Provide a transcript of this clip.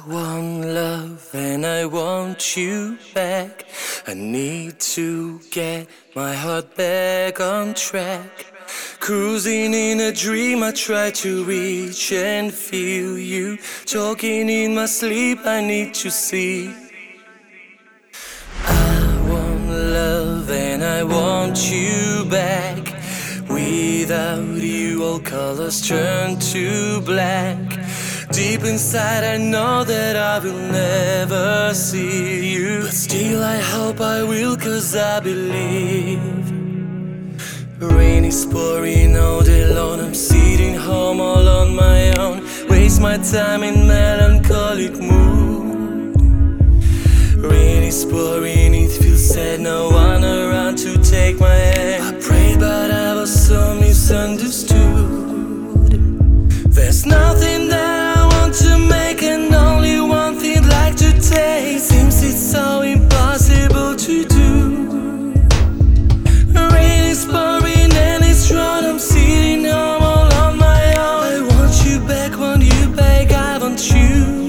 I want love and I want you back. I need to get my heart back on track. Cruising in a dream, I try to reach and feel you. Talking in my sleep, I need to see. I want love and I want you back. Without you, all colors turn to black. Deep inside, I know that I will never see you. But still, I hope I will, cause I believe. Rain is pouring all day long. I'm sitting home all on my own. Waste my time in melancholic mood. Rain is pouring, it feels sad. No one around haven't you?